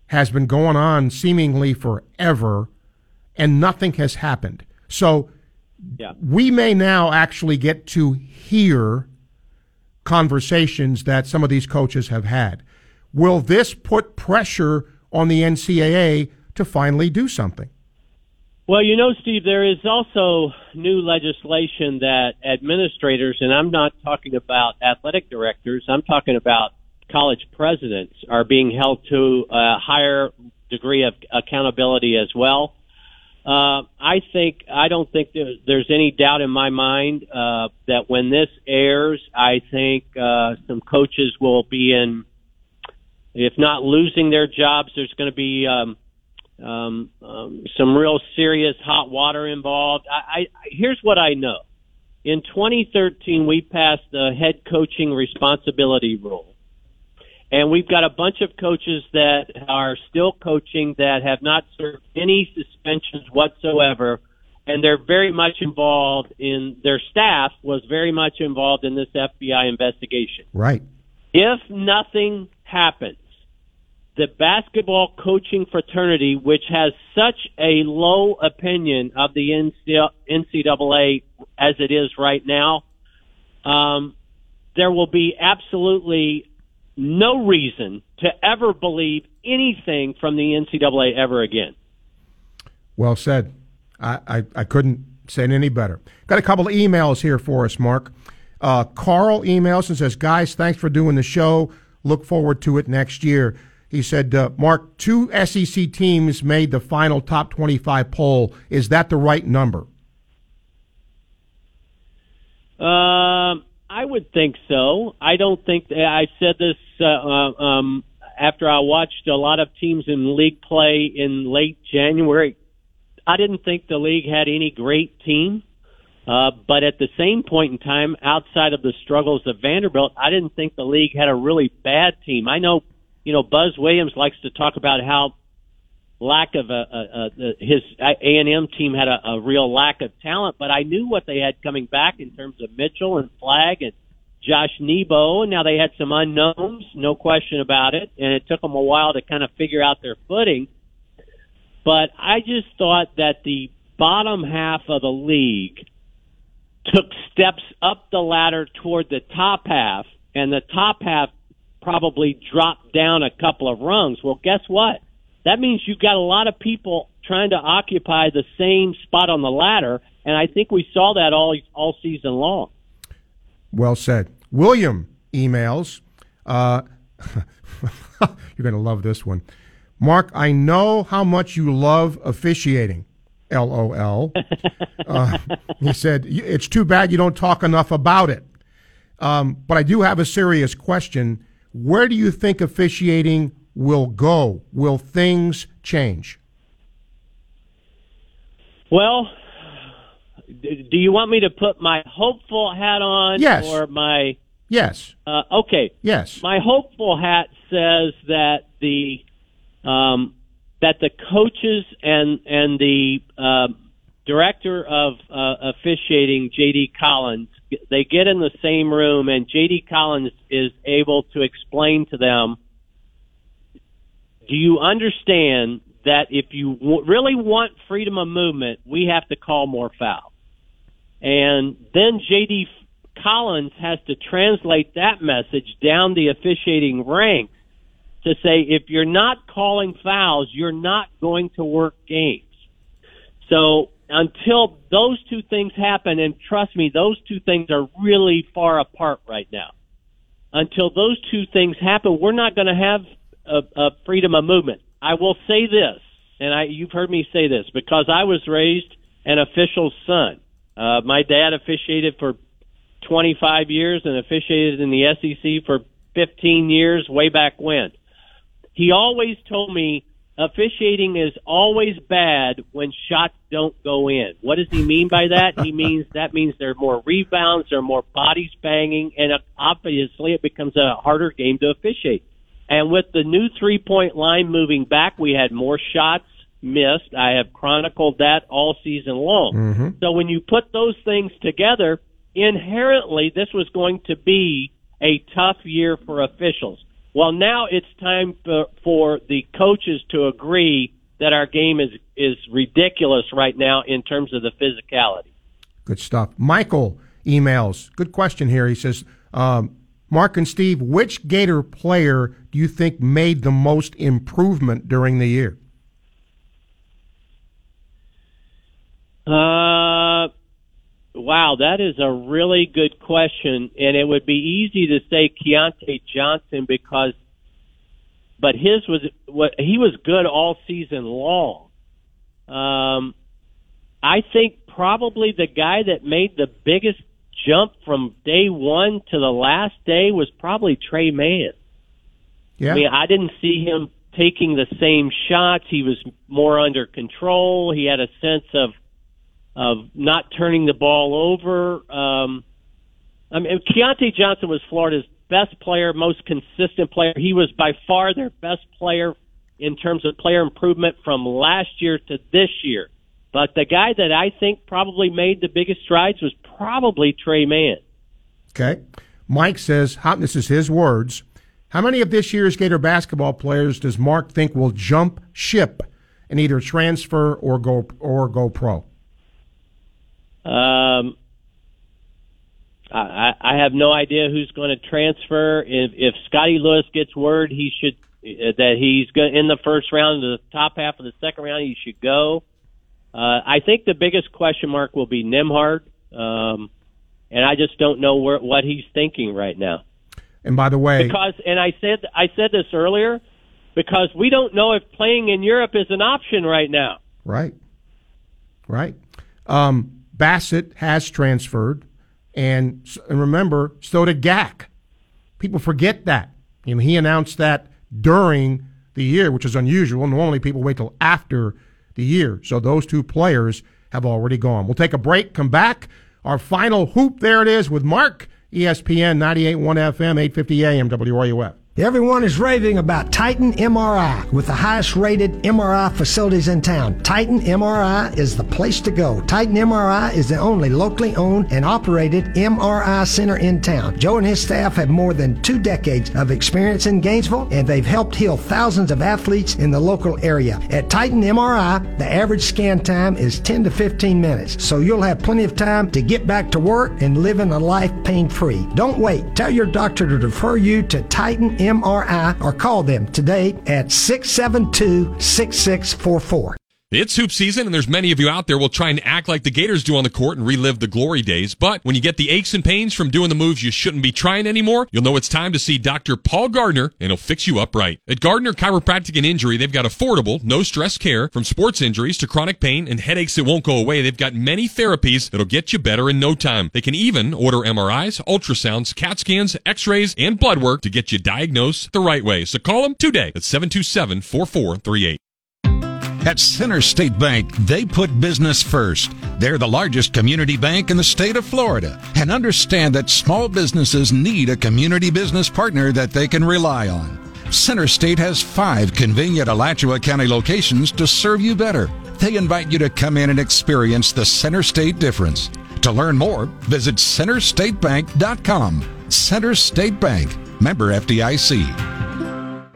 has been going on seemingly forever, and nothing has happened. So yeah. we may now actually get to hear conversations that some of these coaches have had. Will this put pressure on the NCAA to finally do something? Well, you know, Steve, there is also new legislation that administrators, and I'm not talking about athletic directors, I'm talking about college presidents, are being held to a higher degree of accountability as well. Uh, I think I don't think there's, there's any doubt in my mind uh, that when this airs, I think uh, some coaches will be in, if not losing their jobs, there's going to be um, um, um, some real serious hot water involved. I, I here's what I know. In 2013, we passed the head coaching responsibility rule, and we've got a bunch of coaches that are still coaching that have not served any suspensions whatsoever, and they're very much involved in their staff was very much involved in this FBI investigation. Right. If nothing happens the basketball coaching fraternity, which has such a low opinion of the NCAA as it is right now, um, there will be absolutely no reason to ever believe anything from the NCAA ever again. Well said. I, I, I couldn't say any better. Got a couple of emails here for us, Mark. Uh, Carl emails and says, Guys, thanks for doing the show. Look forward to it next year. He said, uh, Mark, two SEC teams made the final top 25 poll. Is that the right number? Um, I would think so. I don't think I said this uh, um, after I watched a lot of teams in league play in late January. I didn't think the league had any great team. Uh, but at the same point in time, outside of the struggles of Vanderbilt, I didn't think the league had a really bad team. I know you know, Buzz Williams likes to talk about how lack of a, a, a his A and M team had a, a real lack of talent, but I knew what they had coming back in terms of Mitchell and Flagg and Josh Nebo. And now they had some unknowns, no question about it, and it took them a while to kind of figure out their footing. But I just thought that the bottom half of the league took steps up the ladder toward the top half, and the top half probably dropped down a couple of rungs. Well, guess what? That means you've got a lot of people trying to occupy the same spot on the ladder, and I think we saw that all all season long. Well said. William emails. Uh, you're going to love this one. Mark, I know how much you love officiating. LOL. Uh, he said, It's too bad you don't talk enough about it. Um, but I do have a serious question. Where do you think officiating will go? Will things change? Well, do you want me to put my hopeful hat on yes. or my Yes. Uh, okay. Yes. My hopeful hat says that the um, that the coaches and and the uh, director of uh, officiating, J.D. Collins, they get in the same room, and J.D. Collins is able to explain to them, do you understand that if you w- really want freedom of movement, we have to call more fouls. And then JD Collins has to translate that message down the officiating ranks to say if you're not calling fouls, you're not going to work games. So until those two things happen, and trust me, those two things are really far apart right now. Until those two things happen, we're not going to have a, a freedom of movement. I will say this, and I, you've heard me say this because I was raised an official's son. Uh, my dad officiated for 25 years and officiated in the SEC for 15 years, way back when. He always told me officiating is always bad when shots don't go in. What does he mean by that? he means that means there are more rebounds, there are more bodies banging, and obviously it becomes a harder game to officiate. And with the new three point line moving back, we had more shots missed. I have chronicled that all season long. Mm-hmm. So when you put those things together, inherently this was going to be a tough year for officials. Well, now it's time for, for the coaches to agree that our game is is ridiculous right now in terms of the physicality. Good stuff. Michael emails. Good question here. He says, um, Mark and Steve, which Gator player do you think made the most improvement during the year? Uh, wow, that is a really good question, and it would be easy to say Keyontae Johnson because, but his was what he was good all season long. Um, I think probably the guy that made the biggest jump from day one to the last day was probably Tre Mann. Yeah. I mean, I didn't see him taking the same shots. He was more under control. He had a sense of of not turning the ball over. Um, I mean, Keyontae Johnson was Florida's best player, most consistent player. He was by far their best player in terms of player improvement from last year to this year. But the guy that I think probably made the biggest strides was probably Tre Mann. Okay. Mike says, this is his words. How many of this year's Gator basketball players does Mark think will jump ship and either transfer or go or go pro? Um, I, I have no idea who's going to transfer. If, if Scottie Lewis gets word he should uh, that he's going in the first round, the top half of the second round, he should go. Uh, I think the biggest question mark will be Nembhard, um, and I just don't know where, what he's thinking right now. And by the way, because and I said I said this earlier, because we don't know if playing in Europe is an option right now. Right, right. Um, Bassett has transferred, and, and remember, so did Gak. People forget that. You know, he announced that during the year, which is unusual. Normally, people wait till after the year. So those two players have already gone. We'll take a break, come back. Our final hoop, there it is with Mark, ESPN 98.1 FM, 850 AM, WRUF. Everyone is raving about Titan MRI with the highest rated MRI facilities in town. Titan MRI is the place to go. Titan MRI is the only locally owned and operated MRI center in town. Joe and his staff have more than two decades of experience in Gainesville and they've helped heal thousands of athletes in the local area. At Titan MRI, the average scan time is 10 to 15 minutes, so you'll have plenty of time to get back to work and living a life pain free. Don't wait. Tell your doctor to refer you to Titan MRI or call them today at 672 6644. It's hoop season, and there's many of you out there will try and act like the Gators do on the court and relive the glory days. But when you get the aches and pains from doing the moves you shouldn't be trying anymore, you'll know it's time to see Dr. Paul Gardner, and he'll fix you up right. At Gardner Chiropractic and Injury, they've got affordable, no stress care from sports injuries to chronic pain and headaches that won't go away. They've got many therapies that'll get you better in no time. They can even order MRIs, ultrasounds, CAT scans, X-rays, and blood work to get you diagnosed the right way. So call them today at 727 4438. At Center State Bank, they put business first. They're the largest community bank in the state of Florida and understand that small businesses need a community business partner that they can rely on. Center State has five convenient Alachua County locations to serve you better. They invite you to come in and experience the Center State difference. To learn more, visit centerstatebank.com. Center State Bank, member FDIC.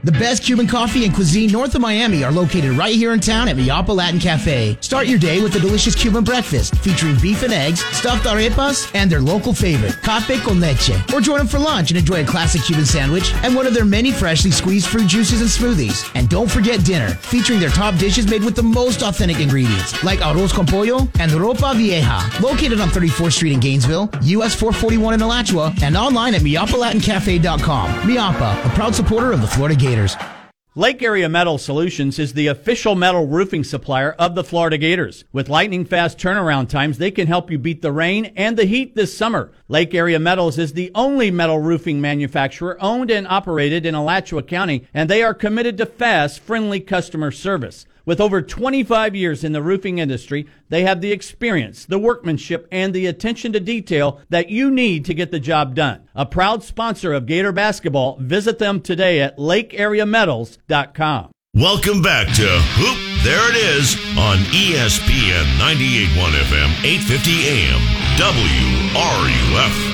The best Cuban coffee and cuisine north of Miami are located right here in town at Miapa Latin Cafe. Start your day with a delicious Cuban breakfast featuring beef and eggs, stuffed arepas, and their local favorite, cafe con leche. Or join them for lunch and enjoy a classic Cuban sandwich and one of their many freshly squeezed fruit juices and smoothies. And don't forget dinner, featuring their top dishes made with the most authentic ingredients, like arroz con pollo and ropa vieja. Located on 34th Street in Gainesville, US 441 in Alachua, and online at miapalatincafe.com. Miapa, a proud supporter of the Florida Gators. Lake Area Metal Solutions is the official metal roofing supplier of the Florida Gators. With lightning fast turnaround times, they can help you beat the rain and the heat this summer. Lake Area Metals is the only metal roofing manufacturer owned and operated in Alachua County, and they are committed to fast, friendly customer service. With over 25 years in the roofing industry, they have the experience, the workmanship, and the attention to detail that you need to get the job done. A proud sponsor of Gator basketball, visit them today at lakeareametals.com. Welcome back to Hoop There It Is on ESPN 98.1 FM, 850 AM, WRUF.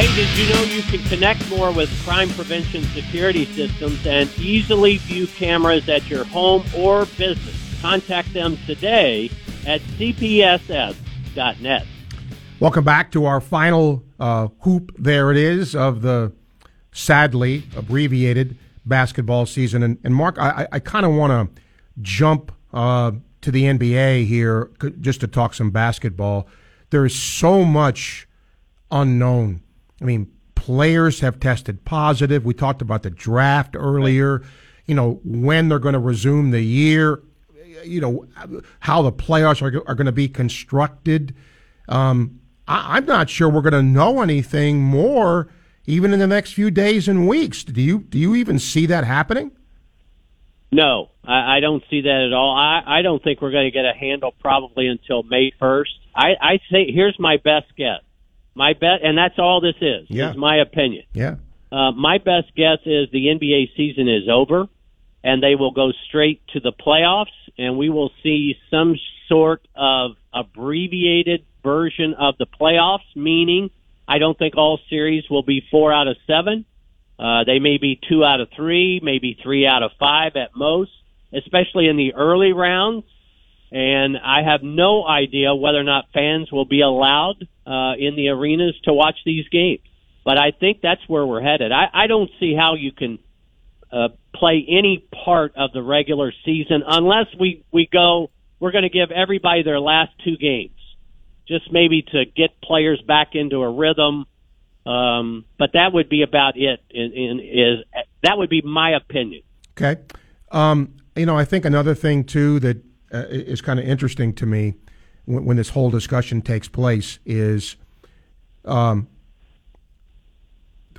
Hey, did you know you can connect more with crime prevention security systems and easily view cameras at your home or business? Contact them today at cpss.net. Welcome back to our final uh, hoop. There it is of the sadly abbreviated basketball season. And, and Mark, I, I kind of want to jump uh, to the NBA here just to talk some basketball. There is so much unknown. I mean, players have tested positive. We talked about the draft earlier. You know when they're going to resume the year. You know how the playoffs are, are going to be constructed. Um, I, I'm not sure we're going to know anything more even in the next few days and weeks. Do you do you even see that happening? No, I, I don't see that at all. I, I don't think we're going to get a handle probably until May 1st. I, I say, here's my best guess. My bet, and that's all this is, Yeah. is my opinion. Yeah. Uh, my best guess is the NBA season is over, and they will go straight to the playoffs, and we will see some sort of abbreviated version of the playoffs. Meaning, I don't think all series will be four out of seven. Uh, they may be two out of three, maybe three out of five at most, especially in the early rounds. And I have no idea whether or not fans will be allowed uh, in the arenas to watch these games. But I think that's where we're headed. I, I don't see how you can uh, play any part of the regular season unless we we go. We're going to give everybody their last two games, just maybe to get players back into a rhythm. Um, but that would be about it. In, in is that would be my opinion. Okay. Um, you know, I think another thing too that uh, is kind of interesting to me when, when this whole discussion takes place is um,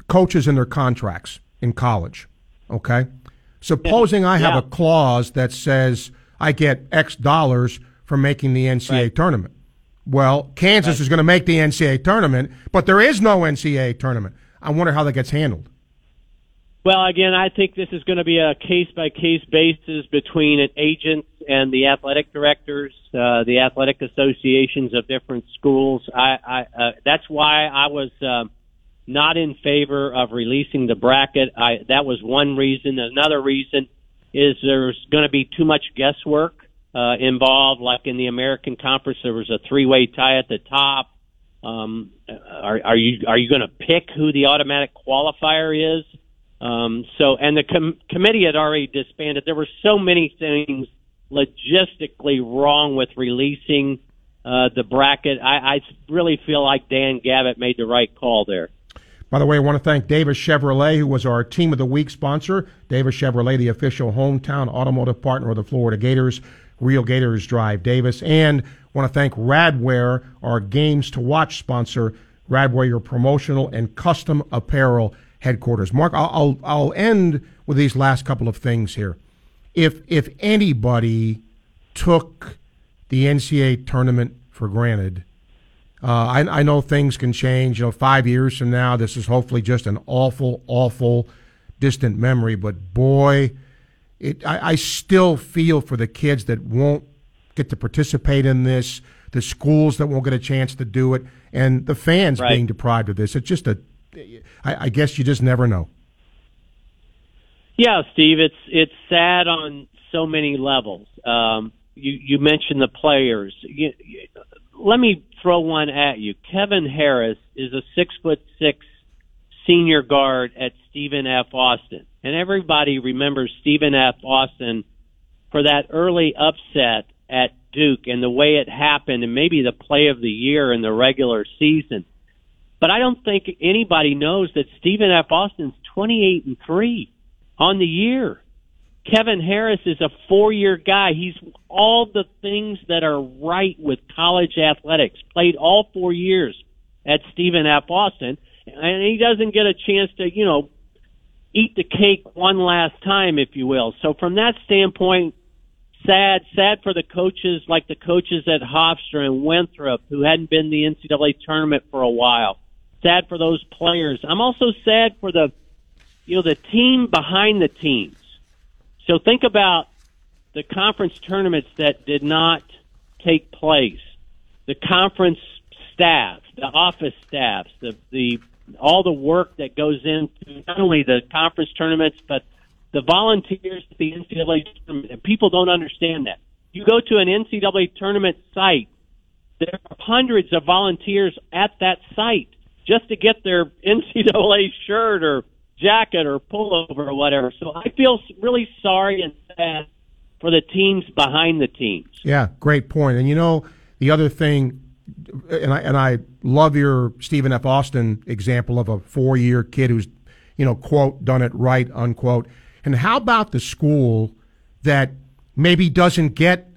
coaches and their contracts in college. Okay. Supposing I have Yeah. a clause that says I get X dollars for making the NCAA tournament. Well, Kansas is going to make the NCAA tournament, but there is no NCAA tournament. I wonder how that gets handled. Well, again, I think this is going to be a case by case basis between an agents and the athletic directors, uh, the athletic associations of different schools. I, I uh, that's why I was um not in favor of releasing the bracket. I that was one reason. Another reason is there's going to be too much guesswork uh, involved. Like in the American Conference, there was a three way tie at the top. Um, are, are you are you going to pick who the automatic qualifier is? Um, so, and the com- committee had already disbanded. There were so many things logistically wrong with releasing uh, the bracket. I, I really feel like Dan Gavitt made the right call there. By the way, I want to thank Davis Chevrolet, who was our Team of the Week sponsor. Davis Chevrolet, the official hometown automotive partner of the Florida Gators. Real Gators Drive Davis. And I want to thank Radware, our Games to Watch sponsor. Radware, your promotional and custom apparel headquarters. Mark, I'll, I'll, I'll end with these last couple of things here. If, if anybody took the NCAA tournament for granted, uh, I, I know things can change. You know, five years from now, this is hopefully just an awful, awful, distant memory. But boy, it I, I still feel for the kids that won't get to participate in this, the schools that won't get a chance to do it, and the fans Right. being deprived of this. It's just a I, I guess you just never know. Yeah, Steve, it's it's sad on so many levels. Um, you you mentioned the players. You, you, let me throw one at you. Kevin Harris is a six foot six senior guard at Stephen F. Austin, and everybody remembers Stephen F. Austin for that early upset at Duke and the way it happened, and maybe the play of the year in the regular season. But I don't think anybody knows that Stephen F. Austin's 28 and 3 on the year. Kevin Harris is a four year guy. He's all the things that are right with college athletics. Played all four years at Stephen F. Austin, and he doesn't get a chance to, you know, eat the cake one last time, if you will. So from that standpoint, sad, sad for the coaches like the coaches at Hofstra and Winthrop who hadn't been in the NCAA tournament for a while sad for those players. I'm also sad for the, you know, the team behind the teams. So think about the conference tournaments that did not take place, the conference staff, the office staffs, the the all the work that goes into not only the conference tournaments but the volunteers at the NCAA tournament. And people don't understand that. You go to an NCAA tournament site, there are hundreds of volunteers at that site just to get their NCAA shirt or jacket or pullover or whatever. So I feel really sorry and sad for the teams behind the teams. Yeah, great point. And you know, the other thing, and I and I love your Stephen F. Austin example of a four-year kid who's, you know, quote done it right unquote. And how about the school that maybe doesn't get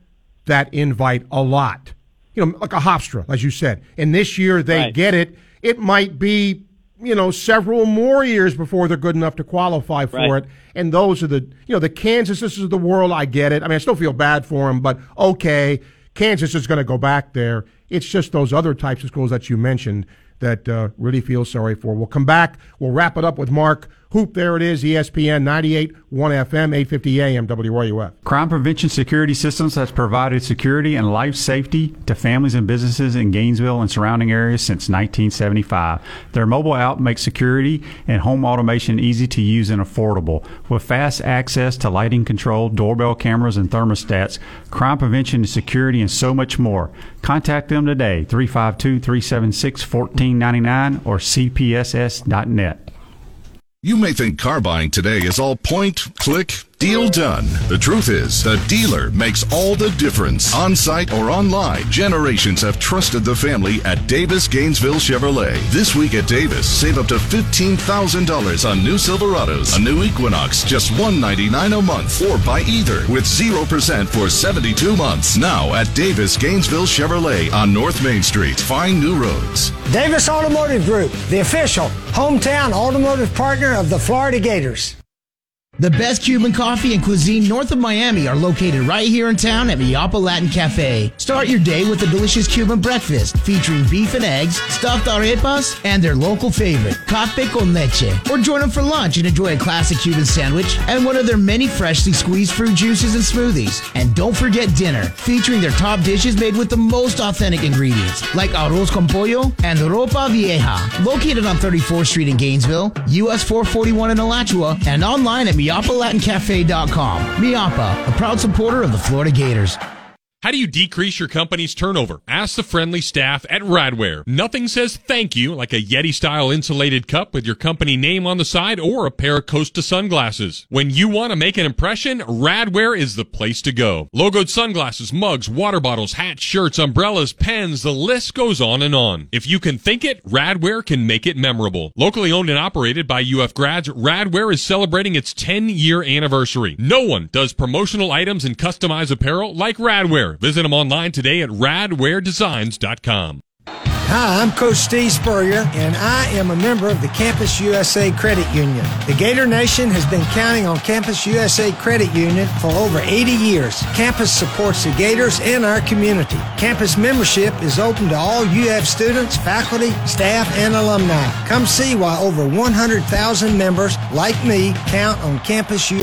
that invite a lot? You know, like a Hofstra, as you said. And this year they right. get it it might be you know several more years before they're good enough to qualify for right. it. And those are the you know the kansas this is the world i get it. I mean i still feel bad for them but okay kansas is going to go back there. It's just those other types of schools that you mentioned that uh, really feel sorry for. We'll come back. We'll wrap it up with mark Hoop, there it is, ESPN 98, 1 FM, 850 AM, WRUF. Crime Prevention Security Systems has provided security and life safety to families and businesses in Gainesville and surrounding areas since 1975. Their mobile app makes security and home automation easy to use and affordable. With fast access to lighting control, doorbell cameras, and thermostats, crime prevention and security, and so much more. Contact them today, 352 376 1499 or cpss.net. You may think car buying today is all point, click, deal done. The truth is, the dealer makes all the difference. On site or online, generations have trusted the family at Davis Gainesville Chevrolet. This week at Davis, save up to $15,000 on new Silverados, a new Equinox, just 199 a month, or buy either with 0% for 72 months. Now at Davis Gainesville Chevrolet on North Main Street. Find new roads. Davis Automotive Group, the official hometown automotive partner of the Florida Gators. The best Cuban coffee and cuisine north of Miami are located right here in town at Miapa Latin Cafe. Start your day with a delicious Cuban breakfast featuring beef and eggs, stuffed arepas, and their local favorite, cafe con leche. Or join them for lunch and enjoy a classic Cuban sandwich and one of their many freshly squeezed fruit juices and smoothies. And don't forget dinner, featuring their top dishes made with the most authentic ingredients, like arroz con pollo and ropa vieja. Located on 34th Street in Gainesville, US 441 in Alachua, and online at MiapaLatinCafe.com. Miapa, a proud supporter of the Florida Gators. How do you decrease your company's turnover? Ask the friendly staff at Radware. Nothing says thank you like a Yeti style insulated cup with your company name on the side or a pair of Costa sunglasses. When you want to make an impression, Radware is the place to go. Logoed sunglasses, mugs, water bottles, hats, shirts, umbrellas, pens, the list goes on and on. If you can think it, Radware can make it memorable. Locally owned and operated by UF grads, Radware is celebrating its 10 year anniversary. No one does promotional items and customized apparel like Visit them online today at radwaredesigns.com. Hi, I'm Coach Steve Spurrier, and I am a member of the Campus USA Credit Union. The Gator Nation has been counting on Campus USA Credit Union for over 80 years. Campus supports the Gators and our community. Campus membership is open to all UF students, faculty, staff, and alumni. Come see why over 100,000 members like me count on Campus USA.